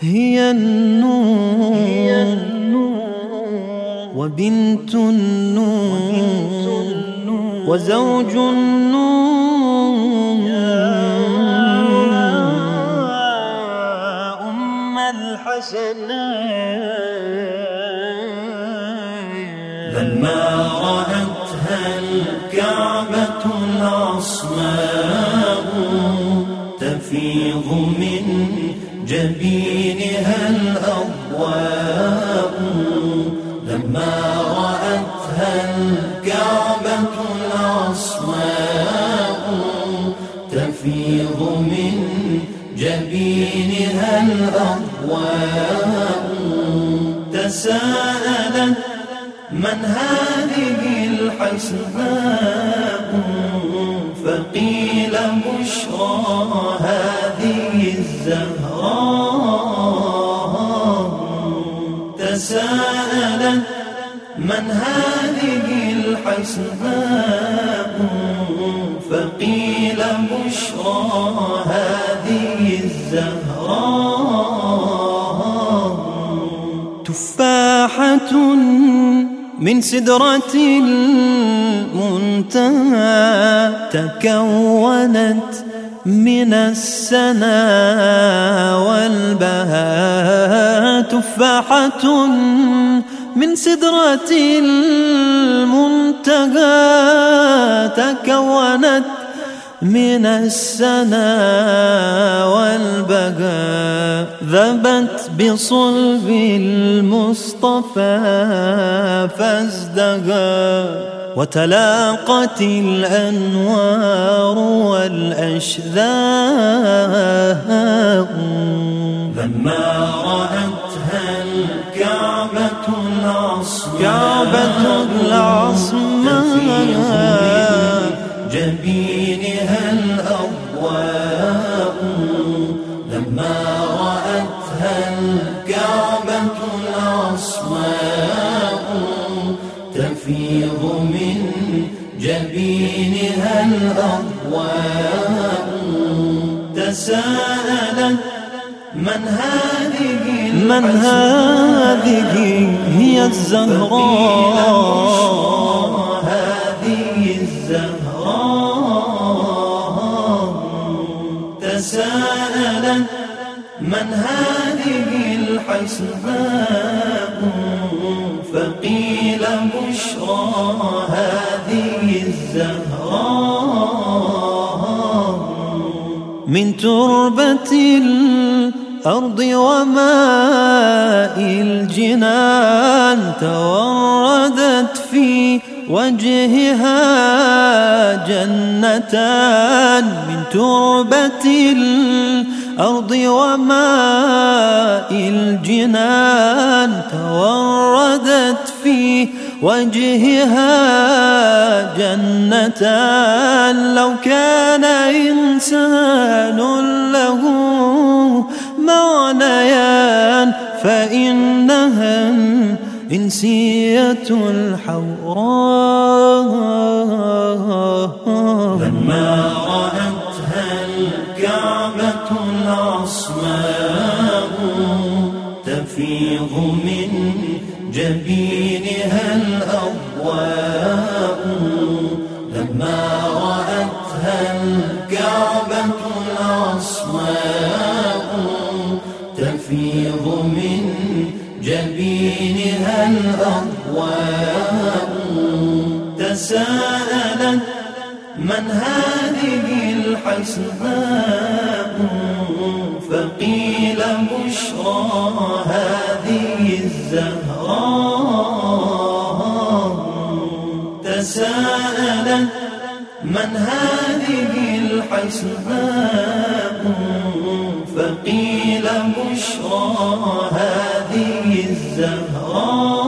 هي النور, هي النور وبنت النور وزوج النور. يا أم الحسنين. لما رأتها الكعبة العصماء تفيض من جبينها الأضواء لما رأتها الكعبة العصماء تفيض من جبينها الأضواء تساءلت من هذه الحسناء؟ فقيل بشرى تساءلت من هذه الحسناء فقيل بشرى هذه الزهراء. تفاحة من سدرة المنتهى تكونت من السنا والبهاء. تفاحة من سدرة المنتهى تكونت من السنا والبقاء ذبت بصلب المصطفى فازدقى وتلاقت الأنوار والأشذاء كعبة العصماء جبينها الأضواء لما رأتها الكعبة العصماء تفيض من جبينها الأضواء تساءلت من هذه من هذه هي الزهراء؟ هذه الزهراء. تساءلت من هذه الحسناء فقيل بشرى هذه الزهراء. من تربة الأرض وماء الجنان توردت في وجهها جنتان من تربة الأرض وماء الجنان توردت في وجهها جنتان. لو كان إنسان له معنيان فإنها إنسية الحوراء. لما رأتها الكعبة العصماء تفيض من جبينها الأضواء. لما رأتها الكعبة العصماء تفيض من جبينها الأضواء. تساءلت من هذه الحسناء؟ فقيل بشرى هذه الزهراء. تساءلت من هذه الحسناء فقيل بشرى هذه الزهراء.